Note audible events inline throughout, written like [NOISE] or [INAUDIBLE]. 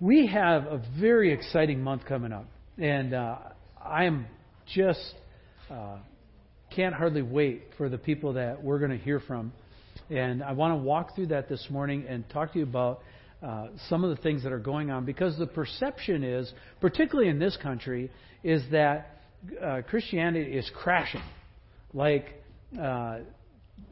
We have a very exciting month coming up, and uh, I am just uh, can't hardly wait for the people that we're going to hear from. And I want to walk through that this morning and talk to you about uh, some of the things that are going on because the perception is, particularly in this country, is that uh, Christianity is crashing. Like uh,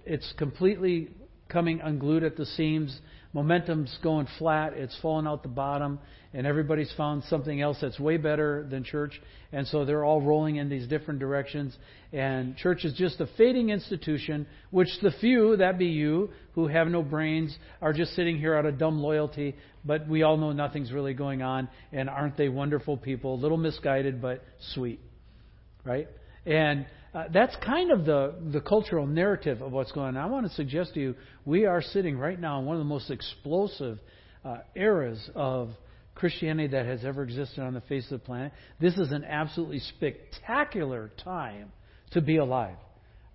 it's completely coming unglued at the seams momentum's going flat, it's fallen out the bottom, and everybody's found something else that's way better than church, and so they're all rolling in these different directions. And church is just a fading institution, which the few, that be you, who have no brains, are just sitting here out of dumb loyalty, but we all know nothing's really going on, and aren't they wonderful people? A little misguided, but sweet. Right? And uh, that's kind of the, the cultural narrative of what's going on. I want to suggest to you, we are sitting right now in one of the most explosive uh, eras of Christianity that has ever existed on the face of the planet. This is an absolutely spectacular time to be alive.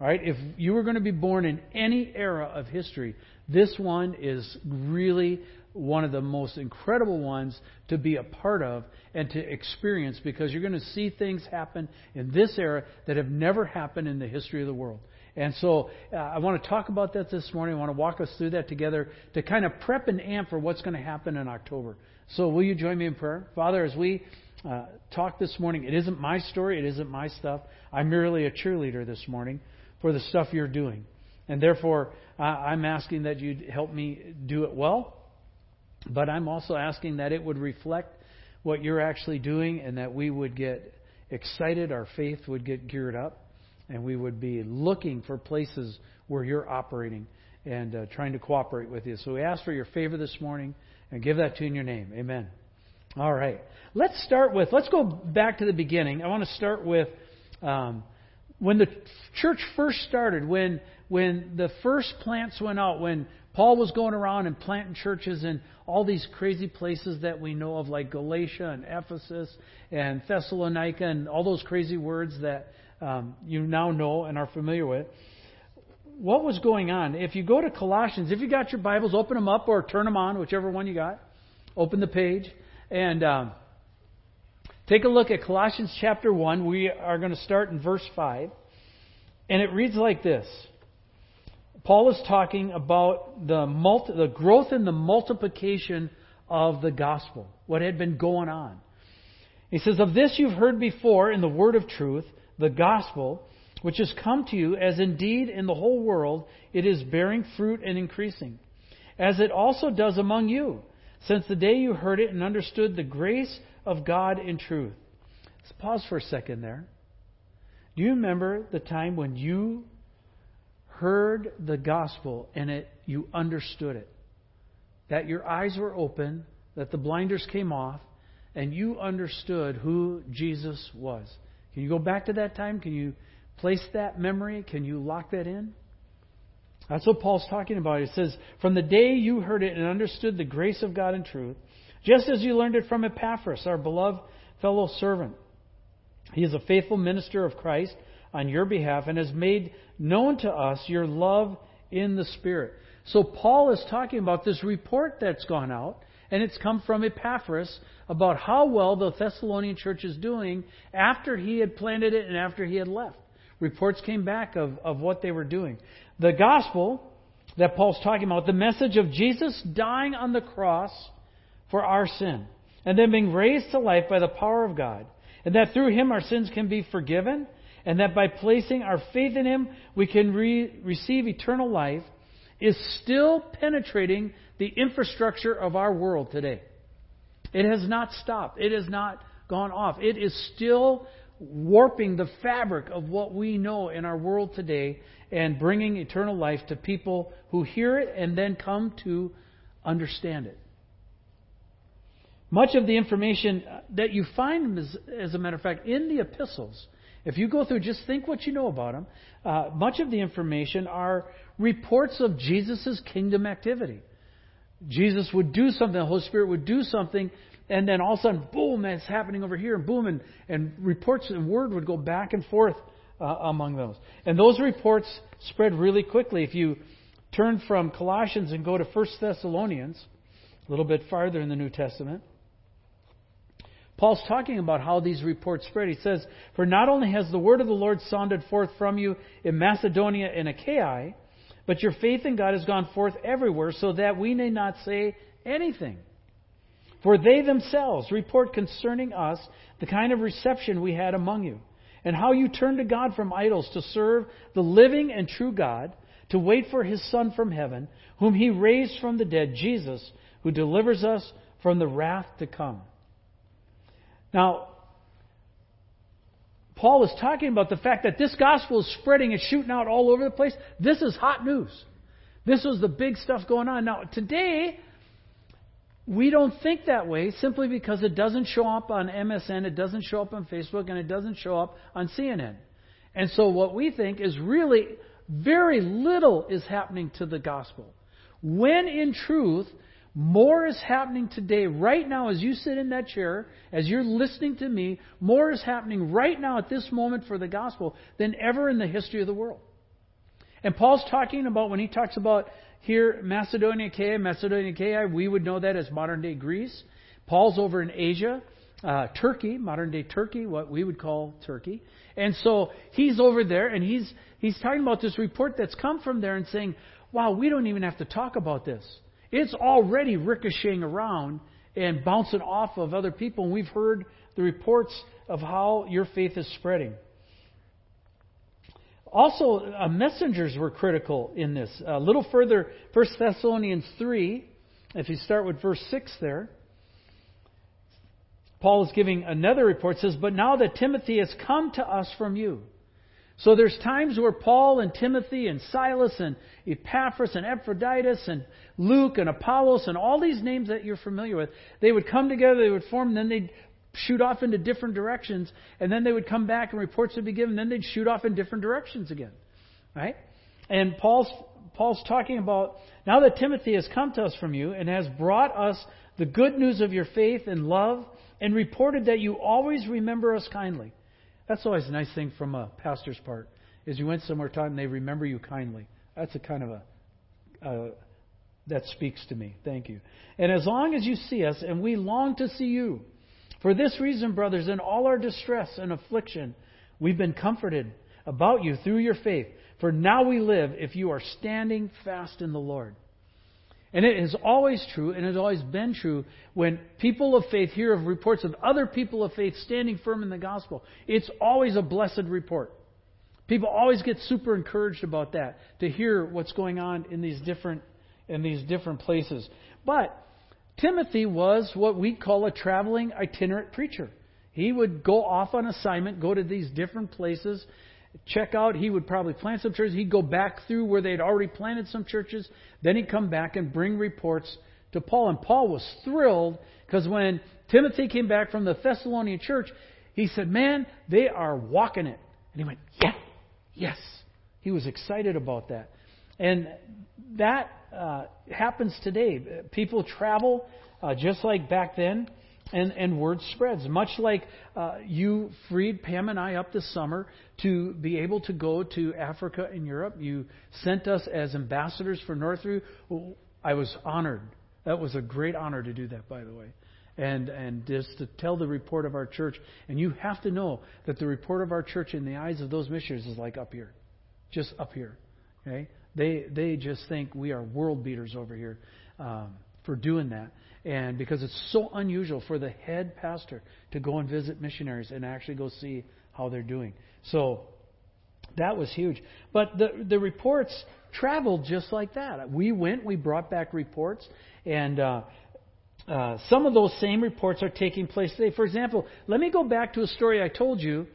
All right, if you were going to be born in any era of history, this one is really one of the most incredible ones to be a part of and to experience because you're going to see things happen in this era that have never happened in the history of the world. And so uh, I want to talk about that this morning. I want to walk us through that together to kind of prep and amp for what's going to happen in October. So will you join me in prayer? Father, as we uh, talk this morning, it isn't my story, it isn't my stuff. I'm merely a cheerleader this morning for the stuff you're doing. And therefore, uh, I'm asking that you help me do it well but I'm also asking that it would reflect what you're actually doing and that we would get excited, our faith would get geared up, and we would be looking for places where you're operating and uh, trying to cooperate with you. So we ask for your favor this morning and give that to in your name. Amen. All right. Let's start with, let's go back to the beginning. I want to start with um, when the church first started, when, when the first plants went out, when Paul was going around and planting churches in all these crazy places that we know of, like Galatia and Ephesus and Thessalonica and all those crazy words that um, you now know and are familiar with. What was going on? If you go to Colossians, if you got your Bibles, open them up or turn them on, whichever one you got. Open the page and um, take a look at Colossians chapter 1. We are going to start in verse 5. And it reads like this. Paul is talking about the, multi, the growth and the multiplication of the gospel, what had been going on. He says, Of this you've heard before in the word of truth, the gospel, which has come to you, as indeed in the whole world it is bearing fruit and increasing, as it also does among you, since the day you heard it and understood the grace of God in truth. Let's pause for a second there. Do you remember the time when you heard the gospel and it, you understood it. That your eyes were open, that the blinders came off, and you understood who Jesus was. Can you go back to that time? Can you place that memory? Can you lock that in? That's what Paul's talking about. It says, From the day you heard it and understood the grace of God and truth, just as you learned it from Epaphras, our beloved fellow servant. He is a faithful minister of Christ on your behalf and has made known to us your love in the Spirit. So Paul is talking about this report that's gone out, and it's come from Epaphras about how well the Thessalonian church is doing after he had planted it and after he had left. Reports came back of, of what they were doing. The gospel that Paul's talking about, the message of Jesus dying on the cross for our sin, and then being raised to life by the power of God, and that through him our sins can be forgiven and that by placing our faith in Him, we can re- receive eternal life, is still penetrating the infrastructure of our world today. It has not stopped, it has not gone off. It is still warping the fabric of what we know in our world today and bringing eternal life to people who hear it and then come to understand it. Much of the information that you find, as a matter of fact, in the epistles if you go through, just think what you know about them. Uh, much of the information are reports of Jesus' kingdom activity. Jesus would do something, the Holy Spirit would do something, and then all of a sudden, boom, it's happening over here, and boom, and, and reports and word would go back and forth uh, among those. And those reports spread really quickly. If you turn from Colossians and go to 1 Thessalonians, a little bit farther in the New Testament, Paul's talking about how these reports spread. He says, For not only has the word of the Lord sounded forth from you in Macedonia and Achaia, but your faith in God has gone forth everywhere, so that we may not say anything. For they themselves report concerning us the kind of reception we had among you, and how you turned to God from idols to serve the living and true God, to wait for his Son from heaven, whom he raised from the dead, Jesus, who delivers us from the wrath to come. Now, Paul is talking about the fact that this gospel is spreading and shooting out all over the place. This is hot news. This was the big stuff going on. Now, today, we don't think that way simply because it doesn't show up on MSN, it doesn't show up on Facebook, and it doesn't show up on CNN. And so, what we think is really very little is happening to the gospel. When in truth, more is happening today, right now, as you sit in that chair, as you're listening to me. More is happening right now at this moment for the gospel than ever in the history of the world. And Paul's talking about, when he talks about here, Macedonia, Achaia, Macedonia, Achaia, we would know that as modern day Greece. Paul's over in Asia, uh, Turkey, modern day Turkey, what we would call Turkey. And so he's over there and he's, he's talking about this report that's come from there and saying, wow, we don't even have to talk about this. It's already ricocheting around and bouncing off of other people. And we've heard the reports of how your faith is spreading. Also, uh, messengers were critical in this. A little further, 1 Thessalonians 3, if you start with verse 6 there, Paul is giving another report, It says, But now that Timothy has come to us from you, so there's times where Paul and Timothy and Silas and Epaphras and Epaphroditus and Luke and Apollos and all these names that you're familiar with, they would come together, they would form, then they'd shoot off into different directions, and then they would come back and reports would be given, then they'd shoot off in different directions again. Right? And Paul's Paul's talking about now that Timothy has come to us from you and has brought us the good news of your faith and love and reported that you always remember us kindly. That's always a nice thing from a pastor's part. Is you went somewhere time and they remember you kindly. That's a kind of a uh, that speaks to me. Thank you. And as long as you see us, and we long to see you, for this reason, brothers, in all our distress and affliction, we've been comforted about you through your faith. For now we live if you are standing fast in the Lord. And it is always true, and has always been true, when people of faith hear of reports of other people of faith standing firm in the gospel. It's always a blessed report. People always get super encouraged about that, to hear what's going on in these different, in these different places. But Timothy was what we call a traveling itinerant preacher. He would go off on assignment, go to these different places, check out. He would probably plant some churches. He'd go back through where they'd already planted some churches. Then he'd come back and bring reports to Paul. And Paul was thrilled because when Timothy came back from the Thessalonian church, he said, Man, they are walking it. And he went, Yeah, yes. He was excited about that. And that uh, happens today. People travel uh, just like back then and, and word spreads. Much like uh, you freed Pam and I up this summer to be able to go to Africa and Europe. You sent us as ambassadors for Northview. I was honored. That was a great honor to do that, by the way. And, and just to tell the report of our church. And you have to know that the report of our church in the eyes of those missionaries is like up here. Just up here. Okay? They, they just think we are world beaters over here um, for doing that. And because it's so unusual for the head pastor to go and visit missionaries and actually go see how they're doing. So that was huge. But the, the reports traveled just like that. We went, we brought back reports, and uh, uh, some of those same reports are taking place today. For example, let me go back to a story I told you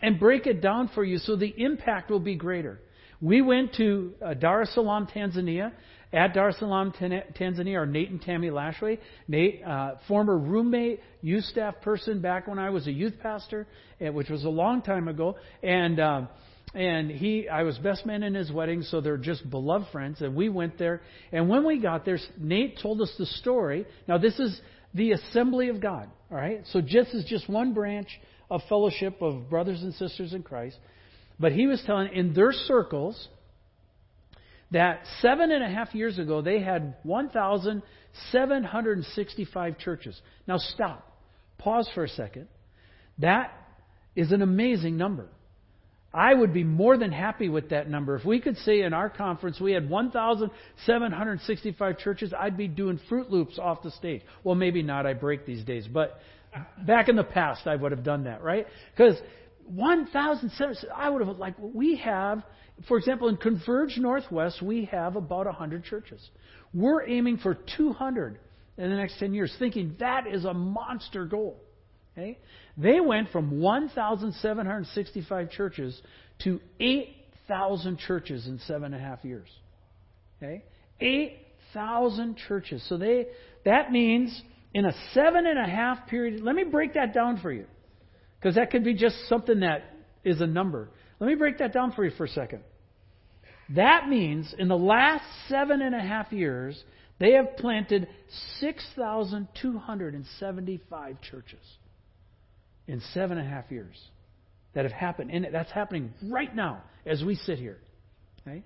and break it down for you so the impact will be greater. We went to uh, Dar es Salaam, Tanzania, at Dar es Salaam, Tanzania are Nate and Tammy Lashway. Nate, uh, former roommate, youth staff person back when I was a youth pastor, eh, which was a long time ago. And, um, and he, I was best man in his wedding, so they're just beloved friends. And we went there. And when we got there, Nate told us the story. Now, this is the assembly of God, all right? So this is just one branch of fellowship of brothers and sisters in Christ. But he was telling in their circles, that seven and a half years ago they had 1,765 churches. Now stop. Pause for a second. That is an amazing number. I would be more than happy with that number. If we could say in our conference we had 1,765 churches, I'd be doing Froot Loops off the stage. Well, maybe not. I break these days. But back in the past, I would have done that, right? Because 1,007, I would have, like, we have, for example, in Converge Northwest, we have about 100 churches. We're aiming for 200 in the next 10 years, thinking that is a monster goal. Okay? They went from 1,765 churches to 8,000 churches in seven and a half years. Okay? 8,000 churches. So they that means in a seven and a half period. Let me break that down for you, because that could be just something that is a number. Let me break that down for you for a second. That means in the last seven and a half years, they have planted 6,275 churches in seven and a half years that have happened. And that's happening right now as we sit here. Okay?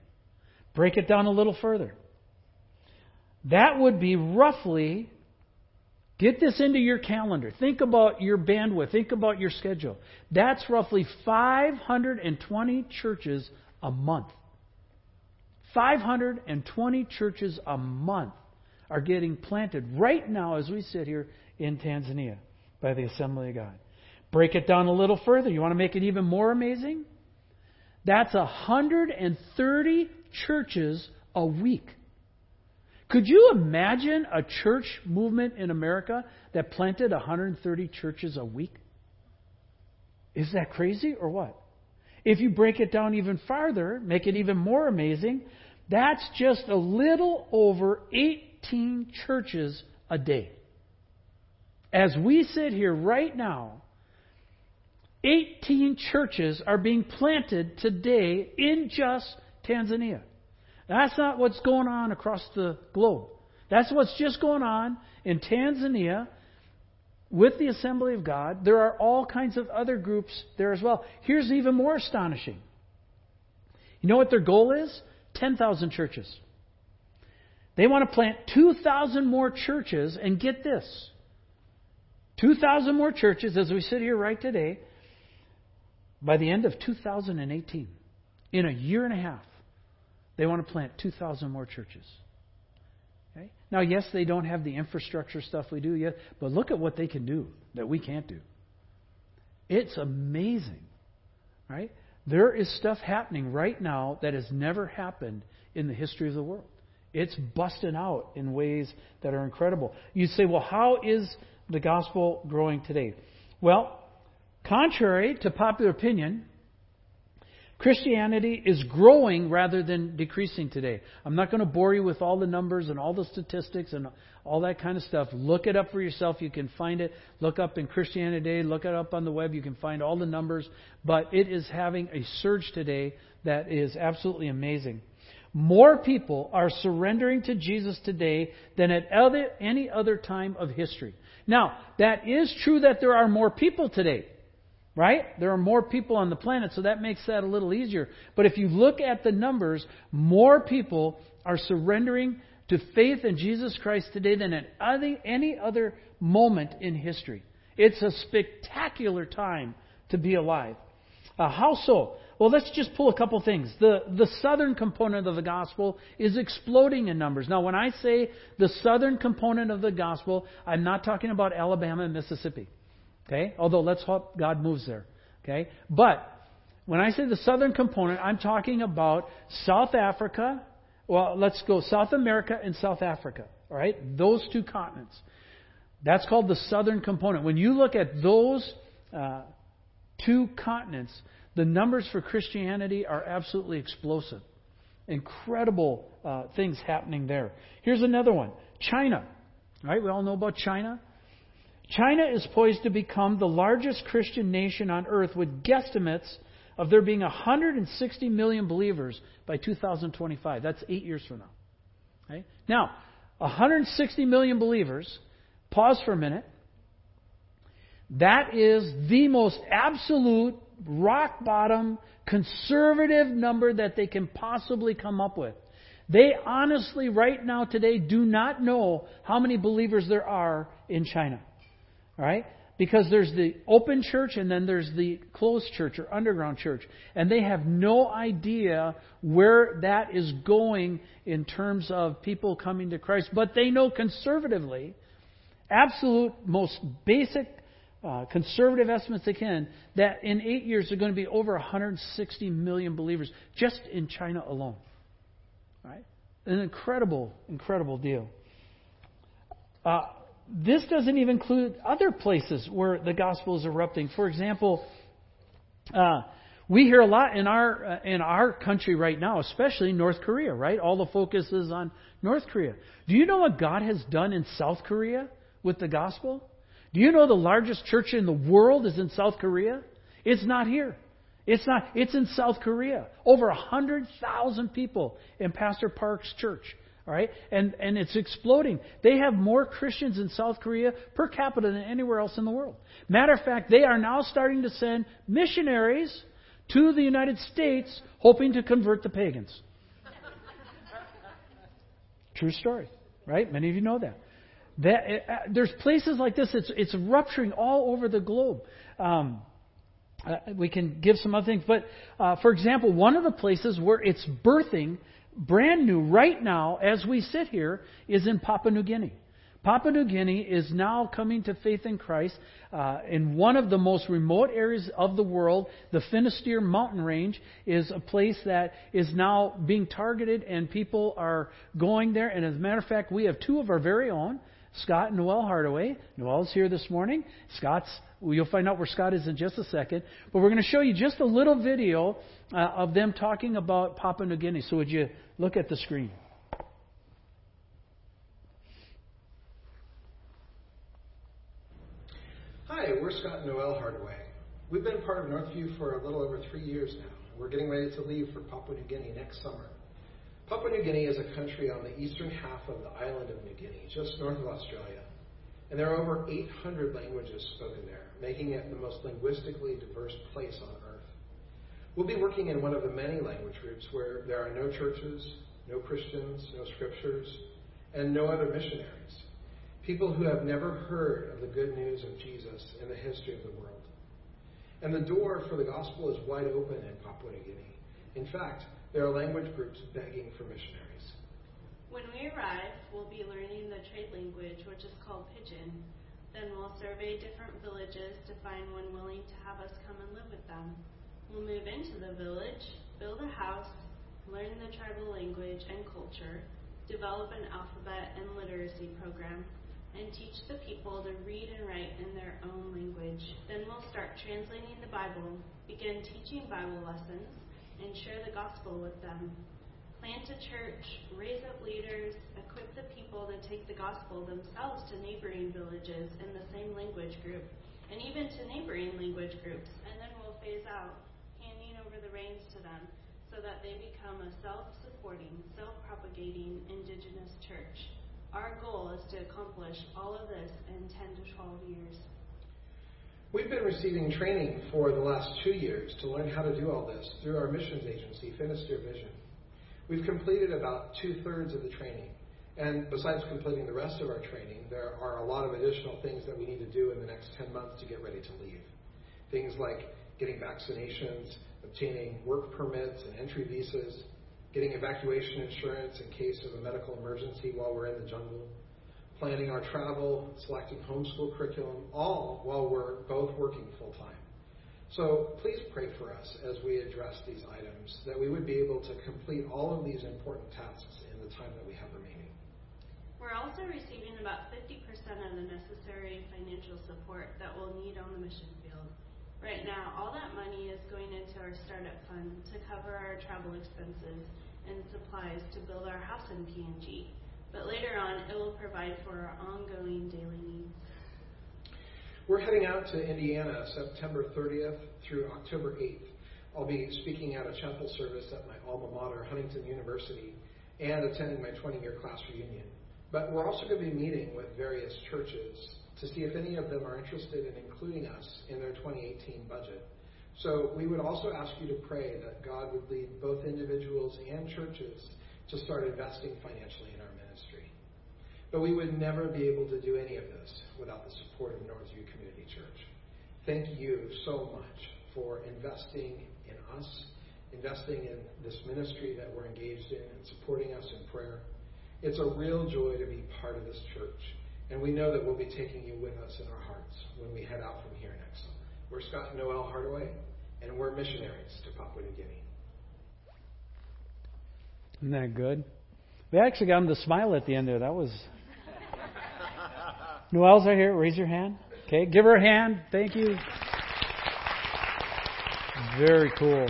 Break it down a little further. That would be roughly, get this into your calendar. Think about your bandwidth. Think about your schedule. That's roughly 520 churches a month. 520 churches a month are getting planted right now as we sit here in Tanzania by the Assembly of God. Break it down a little further. You want to make it even more amazing? That's 130 churches a week. Could you imagine a church movement in America that planted 130 churches a week? Is that crazy or what? If you break it down even farther, make it even more amazing, that's just a little over 18 churches a day. As we sit here right now, 18 churches are being planted today in just Tanzania. That's not what's going on across the globe. That's what's just going on in Tanzania with the Assembly of God. There are all kinds of other groups there as well. Here's even more astonishing. You know what their goal is? 10,000 churches. They want to plant 2,000 more churches, and get this 2,000 more churches as we sit here right today by the end of 2018, in a year and a half, they want to plant 2,000 more churches. Okay? Now, yes, they don't have the infrastructure stuff we do yet, but look at what they can do that we can't do. It's amazing, right? There is stuff happening right now that has never happened in the history of the world. It's busting out in ways that are incredible. You say, well, how is the gospel growing today? Well, Contrary to popular opinion, Christianity is growing rather than decreasing today. I'm not going to bore you with all the numbers and all the statistics and all that kind of stuff. Look it up for yourself. You can find it. Look up in Christianity Today. Look it up on the web. You can find all the numbers. But it is having a surge today that is absolutely amazing. More people are surrendering to Jesus today than at other, any other time of history. Now, that is true that there are more people today. Right? There are more people on the planet, so that makes that a little easier. But if you look at the numbers, more people are surrendering to faith in Jesus Christ today than at any other moment in history. It's a spectacular time to be alive. Uh, how so? Well, let's just pull a couple things. The, the southern component of the gospel is exploding in numbers. Now, when I say the southern component of the gospel, I'm not talking about Alabama and Mississippi. Okay? Although let's hope God moves there. Okay? But when I say the southern component, I'm talking about South Africa. Well, let's go South America and South Africa. All right? Those two continents. That's called the southern component. When you look at those uh, two continents, the numbers for Christianity are absolutely explosive. Incredible uh, things happening there. Here's another one China. Right? We all know about China. China is poised to become the largest Christian nation on earth with guesstimates of there being 160 million believers by 2025. That's eight years from now. Okay? Now, 160 million believers, pause for a minute. That is the most absolute, rock bottom, conservative number that they can possibly come up with. They honestly, right now, today, do not know how many believers there are in China. Right? because there's the open church and then there's the closed church or underground church. And they have no idea where that is going in terms of people coming to Christ. But they know conservatively, absolute, most basic uh, conservative estimates they can, that in eight years there are going to be over 160 million believers just in China alone. Right? An incredible, incredible deal. Uh, this doesn't even include other places where the gospel is erupting. For example, uh, we hear a lot in our uh, in our country right now, especially North Korea. Right, all the focus is on North Korea. Do you know what God has done in South Korea with the gospel? Do you know the largest church in the world is in South Korea? It's not here. It's not. It's in South Korea. Over a hundred thousand people in Pastor Park's church. All right, and and it's exploding. They have more Christians in South Korea per capita than anywhere else in the world. Matter of fact, they are now starting to send missionaries to the United States, hoping to convert the pagans. [LAUGHS] True story, right? Many of you know that. That uh, there's places like this. It's it's rupturing all over the globe. Um, uh, we can give some other things, but uh, for example, one of the places where it's birthing brand new right now as we sit here is in Papua New Guinea. Papua New Guinea is now coming to faith in Christ uh, in one of the most remote areas of the world. The Finisterre mountain range is a place that is now being targeted, and people are going there. And as a matter of fact, we have two of our very own Scott and Noel Hardaway. Noel's here this morning. Scott's, you'll find out where Scott is in just a second. But we're going to show you just a little video uh, of them talking about Papua New Guinea. So would you look at the screen? Hi, we're Scott and Noel Hardaway. We've been part of Northview for a little over three years now. We're getting ready to leave for Papua New Guinea next summer. Papua New Guinea is a country on the eastern half of the island of New Guinea, just north of Australia. And there are over 800 languages spoken there, making it the most linguistically diverse place on earth. We'll be working in one of the many language groups where there are no churches, no Christians, no scriptures, and no other missionaries. People who have never heard of the good news of Jesus in the history of the world. And the door for the gospel is wide open in Papua New Guinea. In fact, there are language groups begging for missionaries. When we arrive, we'll be learning the trade language, which is called Pidgin. Then we'll survey different villages to find one willing to have us come and live with them. We'll move into the village, build a house, learn the tribal language and culture, develop an alphabet and literacy program, and teach the people to read and write in their own language. Then we'll start translating the Bible, begin teaching Bible lessons, and share the gospel with them. Plant a church, raise up leaders, equip the people to take the gospel themselves to neighboring villages in the same language group, and even to neighboring language groups. And then we'll phase out, handing over the reins to them so that they become a self supporting, self propagating indigenous church. Our goal is to accomplish all of this in 10 to 12 years. We've been receiving training for the last two years to learn how to do all this through our missions agency, Finisterre Vision. We've completed about two thirds of the training. And besides completing the rest of our training, there are a lot of additional things that we need to do in the next 10 months to get ready to leave. Things like getting vaccinations, obtaining work permits and entry visas, getting evacuation insurance in case of a medical emergency while we're in the jungle, planning our travel, selecting homeschool curriculum, all while we're both working full time. So please pray for us as we address these items, that we would be able to complete all of these important tasks in the time that we have remaining. We're also receiving about 50% of the necessary financial support that we'll need on the mission field. Right now, all that money is going into our startup fund to cover our travel expenses and supplies to build our house in PNG but later on it will provide for our ongoing daily needs. We're heading out to Indiana September 30th through October 8th. I'll be speaking at a chapel service at my alma mater, Huntington University, and attending my 20 year class reunion. But we're also going to be meeting with various churches to see if any of them are interested in including us in their 2018 budget. So we would also ask you to pray that God would lead both individuals and churches to start investing financially in our. But we would never be able to do any of this without the support of Northview Community Church. thank you so much for investing in us, investing in this ministry that we're engaged in, and supporting us in prayer. It's a real joy to be part of this church. And we know that we'll be taking you with us in our hearts when we head out from here next. We're Scott and Noel Hardaway, and we're missionaries to Papua New Guinea. Isn't that good? We actually got him to smile at the end there. That was. Noel's right here. Raise your hand. Okay, give her a hand. Thank you. Very cool.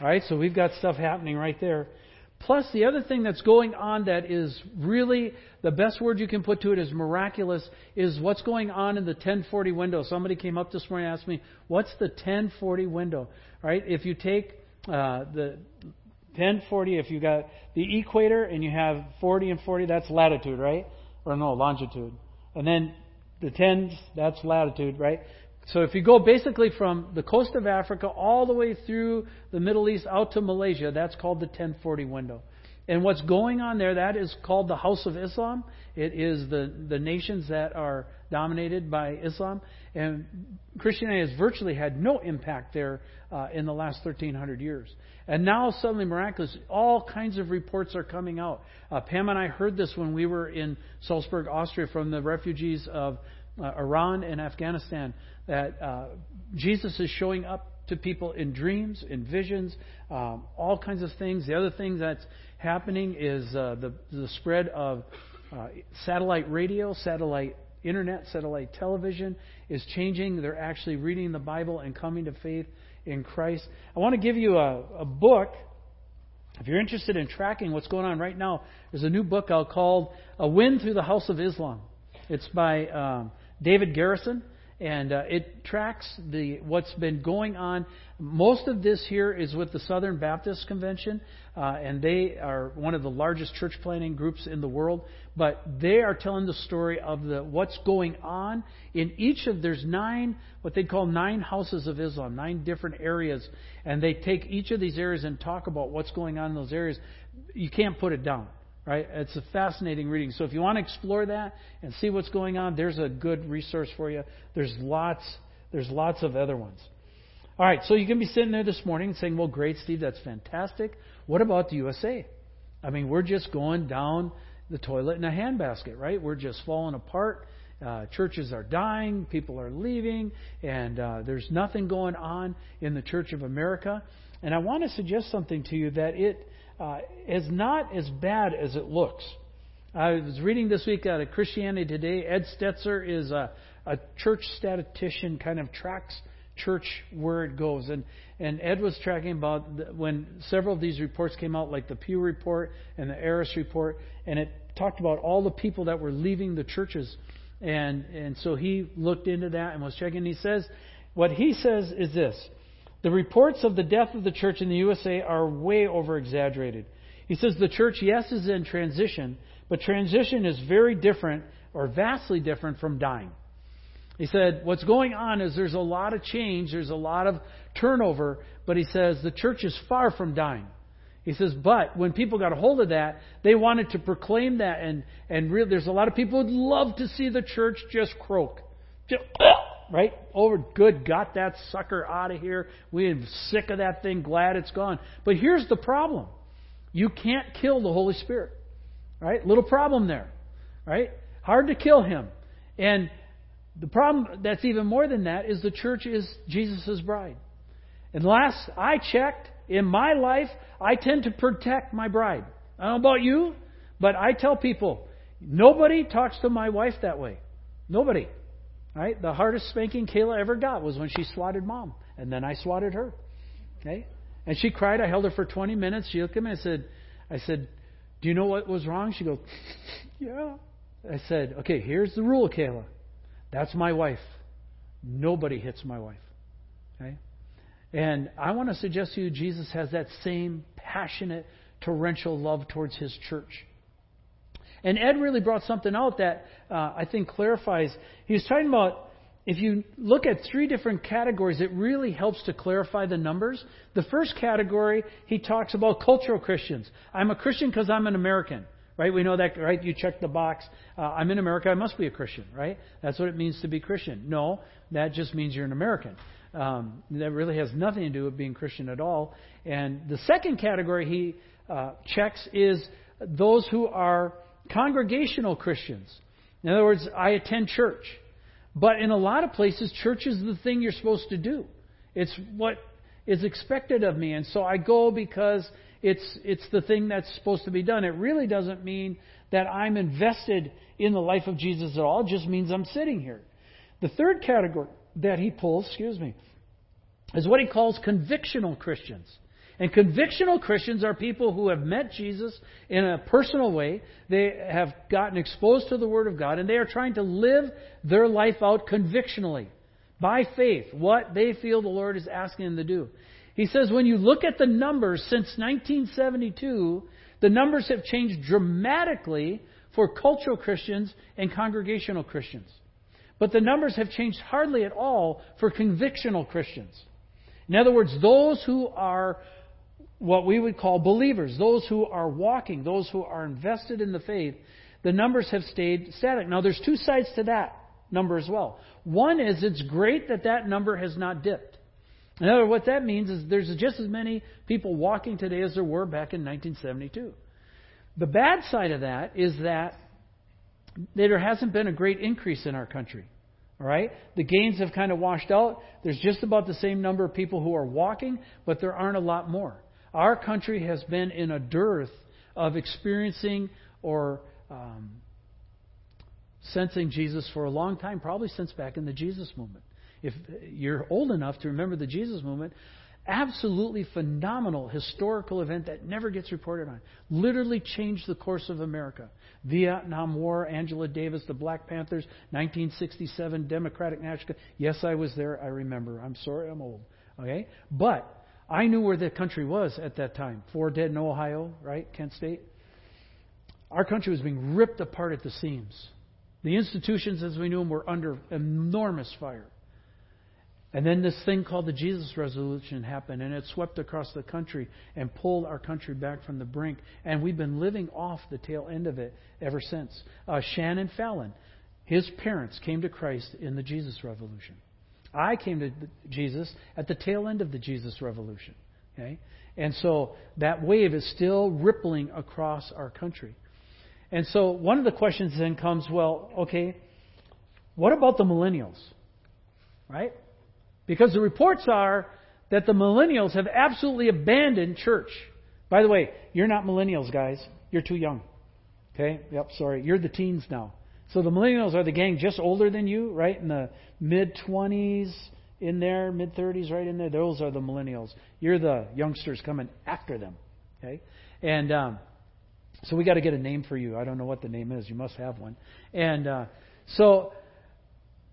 All right, so we've got stuff happening right there. Plus, the other thing that's going on that is really the best word you can put to it is miraculous is what's going on in the 1040 window. Somebody came up this morning and asked me, What's the 1040 window? All right, if you take uh, the 1040, if you got the equator and you have 40 and 40, that's latitude, right? Or no, longitude. And then the 10s, that's latitude, right? So if you go basically from the coast of Africa all the way through the Middle East out to Malaysia, that's called the 1040 window. And what's going on there, that is called the House of Islam. It is the, the nations that are dominated by Islam. And Christianity has virtually had no impact there uh, in the last 1,300 years. And now, suddenly, miraculous, all kinds of reports are coming out. Uh, Pam and I heard this when we were in Salzburg, Austria, from the refugees of uh, Iran and Afghanistan that uh, Jesus is showing up to people in dreams, in visions, um, all kinds of things. The other thing that's happening is uh, the, the spread of uh, satellite radio, satellite internet, satellite television is changing. They're actually reading the Bible and coming to faith in Christ. I want to give you a, a book. If you're interested in tracking what's going on right now, there's a new book out called A Wind Through the House of Islam. It's by um, David Garrison and uh, it tracks the what's been going on. Most of this here is with the Southern Baptist Convention, uh, and they are one of the largest church planting groups in the world. But they are telling the story of the what's going on in each of there's nine what they call nine houses of Islam, nine different areas, and they take each of these areas and talk about what's going on in those areas. You can't put it down. Right? It's a fascinating reading. So if you want to explore that and see what's going on, there's a good resource for you. There's lots there's lots of other ones. All right, so you can be sitting there this morning saying, "Well, great, Steve, that's fantastic. What about the USA?" I mean, we're just going down the toilet in a handbasket, right? We're just falling apart. Uh, churches are dying, people are leaving, and uh, there's nothing going on in the Church of America. And I want to suggest something to you that it uh, is not as bad as it looks. I was reading this week out of Christianity Today. Ed Stetzer is a, a church statistician, kind of tracks church where it goes. And, and Ed was tracking about the, when several of these reports came out, like the Pew Report and the Harris Report, and it talked about all the people that were leaving the churches. And, and so he looked into that and was checking. He says, what he says is this the reports of the death of the church in the USA are way over exaggerated. He says the church, yes, is in transition, but transition is very different or vastly different from dying. He said, What's going on is there's a lot of change, there's a lot of turnover, but he says the church is far from dying. He says, but when people got a hold of that, they wanted to proclaim that, and and there's a lot of people who'd love to see the church just croak, just, right? Over, good, got that sucker out of here. We're sick of that thing, glad it's gone. But here's the problem you can't kill the Holy Spirit, right? Little problem there, right? Hard to kill him. And the problem that's even more than that is the church is Jesus' bride. And last I checked, in my life, I tend to protect my bride. I don't know about you, but I tell people, nobody talks to my wife that way. Nobody. Right? The hardest spanking Kayla ever got was when she swatted mom, and then I swatted her. Okay? And she cried. I held her for 20 minutes. She looked at me and said, I said, Do you know what was wrong? She goes, [LAUGHS] Yeah. I said, Okay, here's the rule, Kayla. That's my wife. Nobody hits my wife. Okay? And I want to suggest to you Jesus has that same passionate, torrential love towards his church. And Ed really brought something out that uh, I think clarifies. He was talking about if you look at three different categories, it really helps to clarify the numbers. The first category, he talks about cultural Christians. I'm a Christian because I'm an American, right? We know that, right? You check the box. Uh, I'm in America. I must be a Christian, right? That's what it means to be Christian. No, that just means you're an American. Um, that really has nothing to do with being Christian at all. And the second category he uh, checks is those who are congregational Christians. In other words, I attend church. But in a lot of places, church is the thing you're supposed to do. It's what is expected of me. And so I go because it's, it's the thing that's supposed to be done. It really doesn't mean that I'm invested in the life of Jesus at all. It just means I'm sitting here. The third category that he pulls, excuse me, is what he calls convictional Christians. And convictional Christians are people who have met Jesus in a personal way. They have gotten exposed to the Word of God, and they are trying to live their life out convictionally, by faith, what they feel the Lord is asking them to do. He says when you look at the numbers since 1972, the numbers have changed dramatically for cultural Christians and congregational Christians. But the numbers have changed hardly at all for convictional Christians. In other words, those who are what we would call believers, those who are walking, those who are invested in the faith, the numbers have stayed static. Now, there's two sides to that number as well. One is it's great that that number has not dipped. In other words, what that means is there's just as many people walking today as there were back in 1972. The bad side of that is that there hasn't been a great increase in our country. All right? The gains have kind of washed out. There's just about the same number of people who are walking, but there aren't a lot more. Our country has been in a dearth of experiencing or um, sensing Jesus for a long time, probably since back in the Jesus movement. If you're old enough to remember the Jesus movement, absolutely phenomenal historical event that never gets reported on. Literally changed the course of America. Vietnam War, Angela Davis, the Black Panthers, 1967 Democratic National. Yes, I was there. I remember. I'm sorry, I'm old. Okay, but I knew where the country was at that time. Four dead in Ohio, right? Kent State. Our country was being ripped apart at the seams. The institutions as we knew them were under enormous fire. And then this thing called the Jesus Revolution happened, and it swept across the country and pulled our country back from the brink. And we've been living off the tail end of it ever since. Uh, Shannon Fallon, his parents came to Christ in the Jesus Revolution. I came to Jesus at the tail end of the Jesus revolution. Okay? And so that wave is still rippling across our country. And so one of the questions then comes well, okay, what about the millennials? Right? Because the reports are that the millennials have absolutely abandoned church. By the way, you're not millennials, guys. You're too young. Okay? Yep, sorry. You're the teens now. So the millennials are the gang just older than you, right? In the mid 20s, in there, mid 30s, right in there. Those are the millennials. You're the youngsters coming after them. Okay? And um, so we got to get a name for you. I don't know what the name is. You must have one. And uh, so,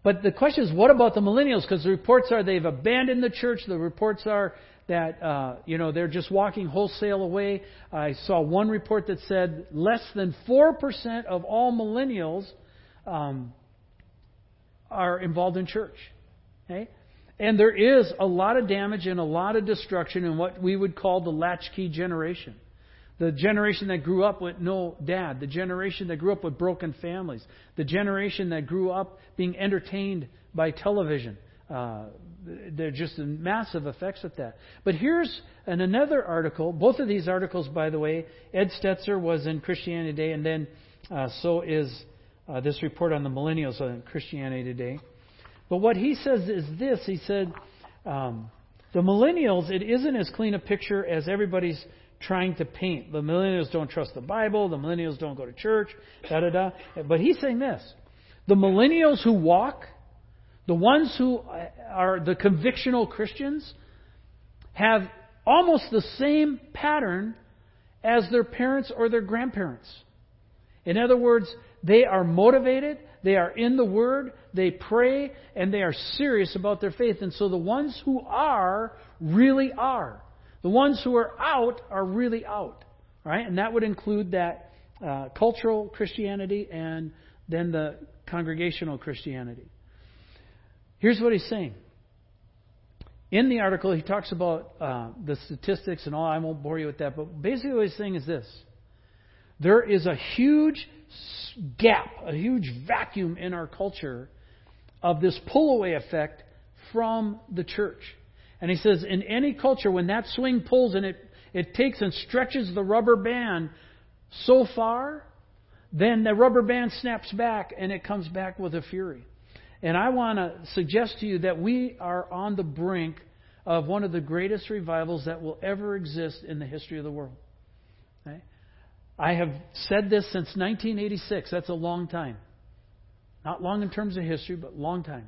but the question is, what about the millennials? Because the reports are they've abandoned the church. The reports are that uh, you know they're just walking wholesale away. I saw one report that said less than four percent of all millennials um, are involved in church. Okay? And there is a lot of damage and a lot of destruction in what we would call the latchkey generation. The generation that grew up with no dad. The generation that grew up with broken families. The generation that grew up being entertained by television. Uh, there are just massive effects of that. But here's an, another article. Both of these articles, by the way, Ed Stetzer was in Christianity Today, and then uh, so is uh, this report on the millennials on Christianity Today. But what he says is this he said, um, the millennials, it isn't as clean a picture as everybody's trying to paint. The millennials don't trust the Bible, the millennials don't go to church, da da da. But he's saying this the millennials who walk, the ones who are the convictional Christians, have almost the same pattern as their parents or their grandparents. In other words, they are motivated, they are in the Word, they pray, and they are serious about their faith. And so the ones who are really are. The ones who are out are really out. Right? And that would include that uh, cultural Christianity and then the congregational Christianity. Here's what he's saying. In the article, he talks about uh, the statistics and all. I won't bore you with that. But basically, what he's saying is this there is a huge gap, a huge vacuum in our culture of this pull away effect from the church. And he says, in any culture, when that swing pulls and it, it takes and stretches the rubber band so far, then the rubber band snaps back and it comes back with a fury. And I want to suggest to you that we are on the brink of one of the greatest revivals that will ever exist in the history of the world. I have said this since 1986. That's a long time. Not long in terms of history, but long time.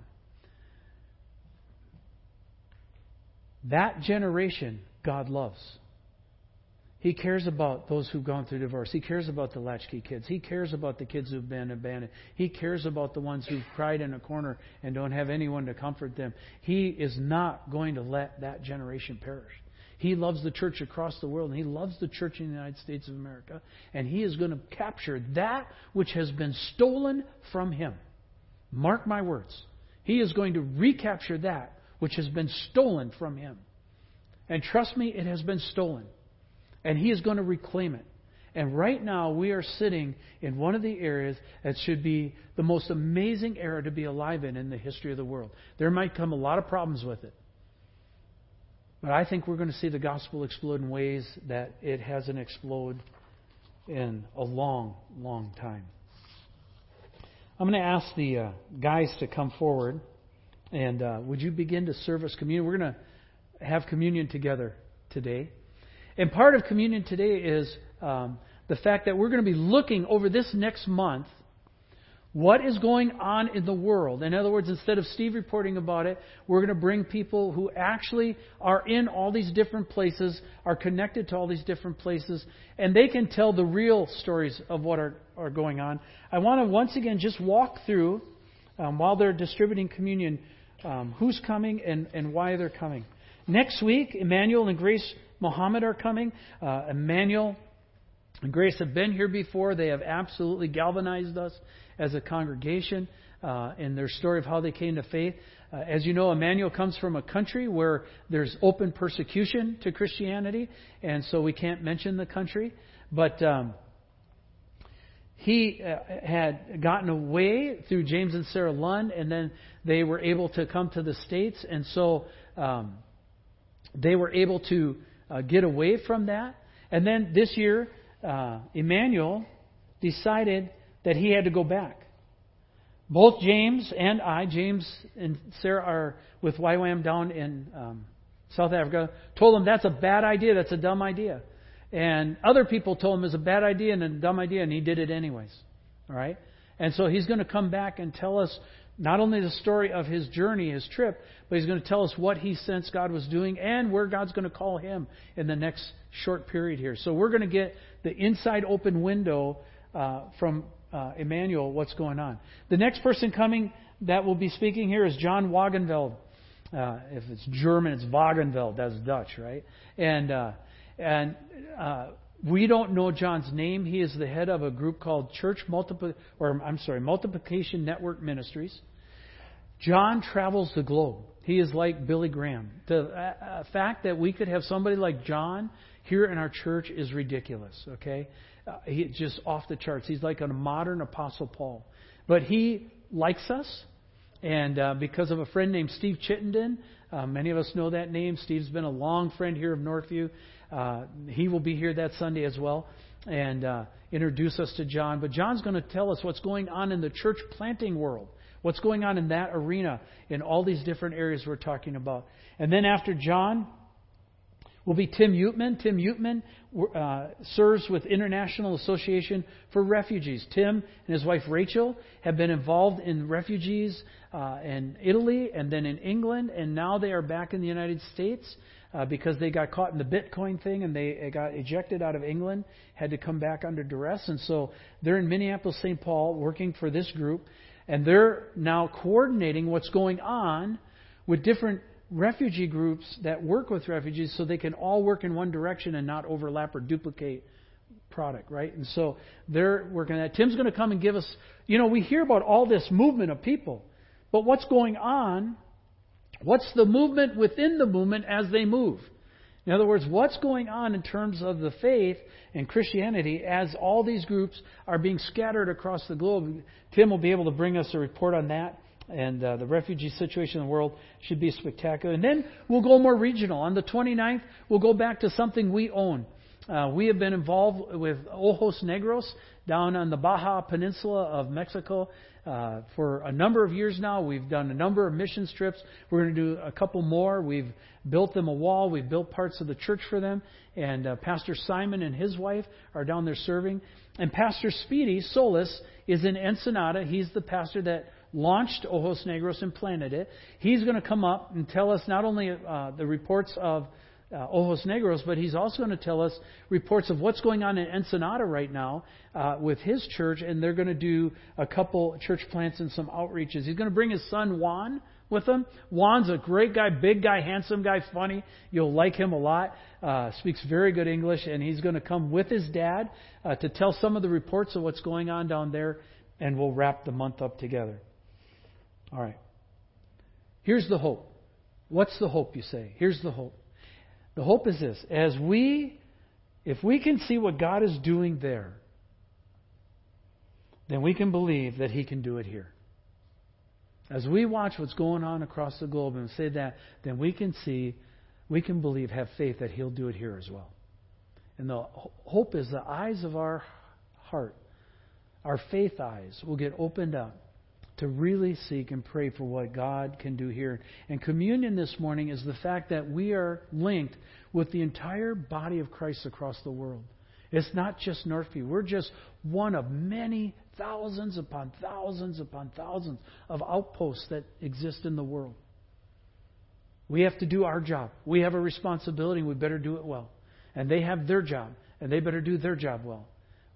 That generation, God loves. He cares about those who've gone through divorce. He cares about the latchkey kids. He cares about the kids who've been abandoned. He cares about the ones who've cried in a corner and don't have anyone to comfort them. He is not going to let that generation perish. He loves the church across the world, and He loves the church in the United States of America, and He is going to capture that which has been stolen from Him. Mark my words. He is going to recapture that which has been stolen from Him. And trust me, it has been stolen. And He is going to reclaim it. And right now, we are sitting in one of the areas that should be the most amazing era to be alive in in the history of the world. There might come a lot of problems with it. But I think we're going to see the gospel explode in ways that it hasn't exploded in a long, long time. I'm going to ask the uh, guys to come forward. And uh, would you begin to serve us communion? We're going to have communion together today. And part of communion today is um, the fact that we're going to be looking over this next month what is going on in the world. In other words, instead of Steve reporting about it, we're going to bring people who actually are in all these different places, are connected to all these different places, and they can tell the real stories of what are, are going on. I want to once again just walk through, um, while they're distributing communion, um, who's coming and, and why they're coming. Next week, Emmanuel and Grace Muhammad are coming. Uh, Emmanuel and Grace have been here before. They have absolutely galvanized us as a congregation uh, in their story of how they came to faith. Uh, as you know, Emmanuel comes from a country where there's open persecution to Christianity, and so we can't mention the country. But um, he uh, had gotten away through James and Sarah Lund, and then they were able to come to the States, and so um, they were able to uh, get away from that. And then this year, uh, Emmanuel decided that he had to go back. Both James and I, James and Sarah, are with YWAM down in um, South Africa, told him that's a bad idea, that's a dumb idea. And other people told him it's a bad idea and a dumb idea, and he did it anyways. All right? And so he's going to come back and tell us not only the story of his journey, his trip, but he's going to tell us what he sensed God was doing and where God's going to call him in the next short period here. So we're going to get the inside open window uh, from uh, Emmanuel what's going on. The next person coming that will be speaking here is John Wagenveld. Uh, if it's German, it's Wagenveld. That's Dutch, right? And uh, and uh, we don't know John's name. He is the head of a group called Church Multipli- or I'm sorry, Multiplication Network Ministries. John travels the globe. He is like Billy Graham. The uh, fact that we could have somebody like John here in our church is ridiculous. Okay, uh, he's just off the charts. He's like a modern Apostle Paul, but he likes us, and uh, because of a friend named Steve Chittenden, uh, many of us know that name. Steve's been a long friend here of Northview, uh, he will be here that Sunday as well and uh, introduce us to John. But John's going to tell us what's going on in the church planting world, what's going on in that arena, in all these different areas we're talking about. And then after John, will be Tim Utman. Tim Utman uh, serves with International Association for Refugees. Tim and his wife Rachel have been involved in refugees uh, in Italy and then in England, and now they are back in the United States uh, because they got caught in the Bitcoin thing and they got ejected out of England, had to come back under duress, and so they're in Minneapolis, St. Paul, working for this group, and they're now coordinating what's going on with different refugee groups that work with refugees so they can all work in one direction and not overlap or duplicate product, right? And so they're working that. Tim's going to come and give us, you know, we hear about all this movement of people, but what's going on? What's the movement within the movement as they move? In other words, what's going on in terms of the faith and Christianity as all these groups are being scattered across the globe? Tim will be able to bring us a report on that. And uh, the refugee situation in the world should be spectacular. And then we'll go more regional. On the 29th, we'll go back to something we own. Uh, we have been involved with Ojos Negros down on the Baja Peninsula of Mexico uh, for a number of years now. We've done a number of mission trips. We're going to do a couple more. We've built them a wall. We've built parts of the church for them. And uh, Pastor Simon and his wife are down there serving. And Pastor Speedy Solis is in Ensenada. He's the pastor that launched Ojos Negros and planted it. He's going to come up and tell us not only uh, the reports of uh, Ojos Negros, but he's also going to tell us reports of what's going on in Ensenada right now uh, with his church, and they're going to do a couple church plants and some outreaches. He's going to bring his son Juan with him. Juan's a great guy, big guy, handsome guy, funny. You'll like him a lot. Uh, speaks very good English, and he's going to come with his dad uh, to tell some of the reports of what's going on down there, and we'll wrap the month up together. All right. Here's the hope. What's the hope, you say? Here's the hope. The hope is this as we, if we can see what God is doing there, then we can believe that He can do it here. As we watch what's going on across the globe and say that, then we can see, we can believe, have faith that He'll do it here as well. And the hope is the eyes of our heart, our faith eyes, will get opened up to really seek and pray for what God can do here. And communion this morning is the fact that we are linked with the entire body of Christ across the world. It's not just Northview. We're just one of many thousands upon thousands upon thousands of outposts that exist in the world. We have to do our job. We have a responsibility, we better do it well. And they have their job, and they better do their job well.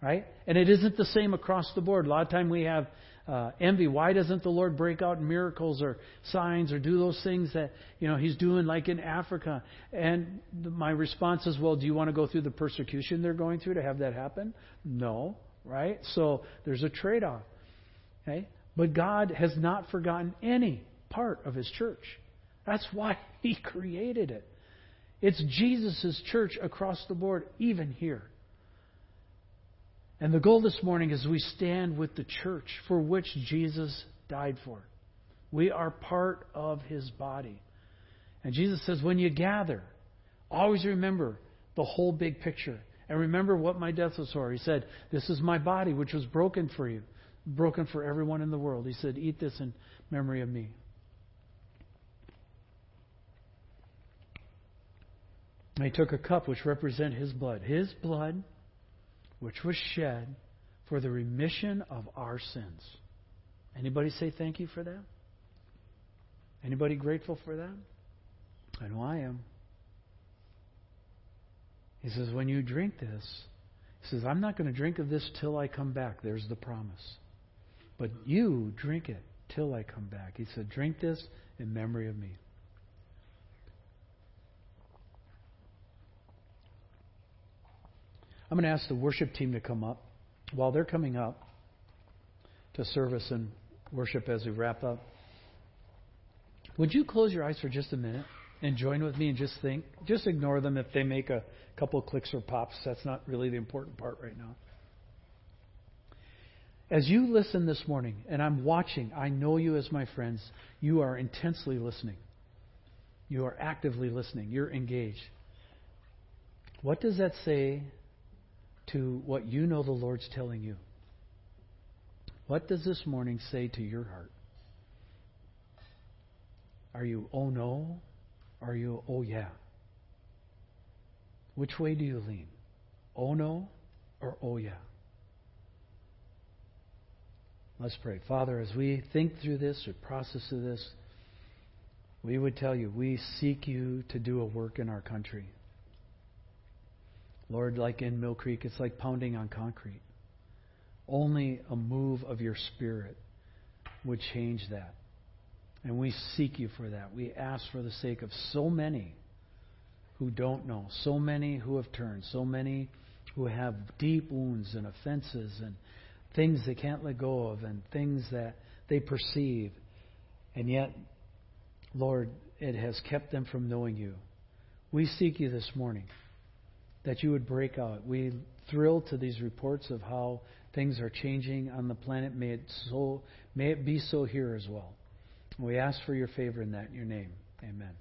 Right? And it isn't the same across the board. A lot of time we have uh, envy. Why doesn't the Lord break out miracles or signs or do those things that you know He's doing, like in Africa? And my response is, well, do you want to go through the persecution they're going through to have that happen? No, right? So there's a trade-off. Okay, but God has not forgotten any part of His church. That's why [LAUGHS] He created it. It's Jesus' church across the board, even here. And the goal this morning is we stand with the church for which Jesus died for. We are part of his body. And Jesus says, when you gather, always remember the whole big picture. And remember what my death was for. He said, This is my body, which was broken for you, broken for everyone in the world. He said, Eat this in memory of me. And he took a cup which represent his blood. His blood which was shed for the remission of our sins. Anybody say thank you for that? Anybody grateful for that? I know I am. He says, when you drink this, he says, I'm not going to drink of this till I come back. There's the promise. But you drink it till I come back. He said, drink this in memory of me. I'm going to ask the worship team to come up. While they're coming up to service and worship as we wrap up, would you close your eyes for just a minute and join with me and just think? Just ignore them if they make a couple clicks or pops. That's not really the important part right now. As you listen this morning, and I'm watching, I know you as my friends, you are intensely listening. You are actively listening. You're engaged. What does that say to what you know the Lord's telling you. What does this morning say to your heart? Are you, oh no? Are you, oh yeah? Which way do you lean? Oh no or oh yeah? Let's pray. Father, as we think through this or process through this, we would tell you we seek you to do a work in our country. Lord, like in Mill Creek, it's like pounding on concrete. Only a move of your Spirit would change that. And we seek you for that. We ask for the sake of so many who don't know, so many who have turned, so many who have deep wounds and offenses and things they can't let go of and things that they perceive. And yet, Lord, it has kept them from knowing you. We seek you this morning that you would break out. We thrill to these reports of how things are changing on the planet. May it so may it be so here as well. We ask for your favor in that in your name. Amen.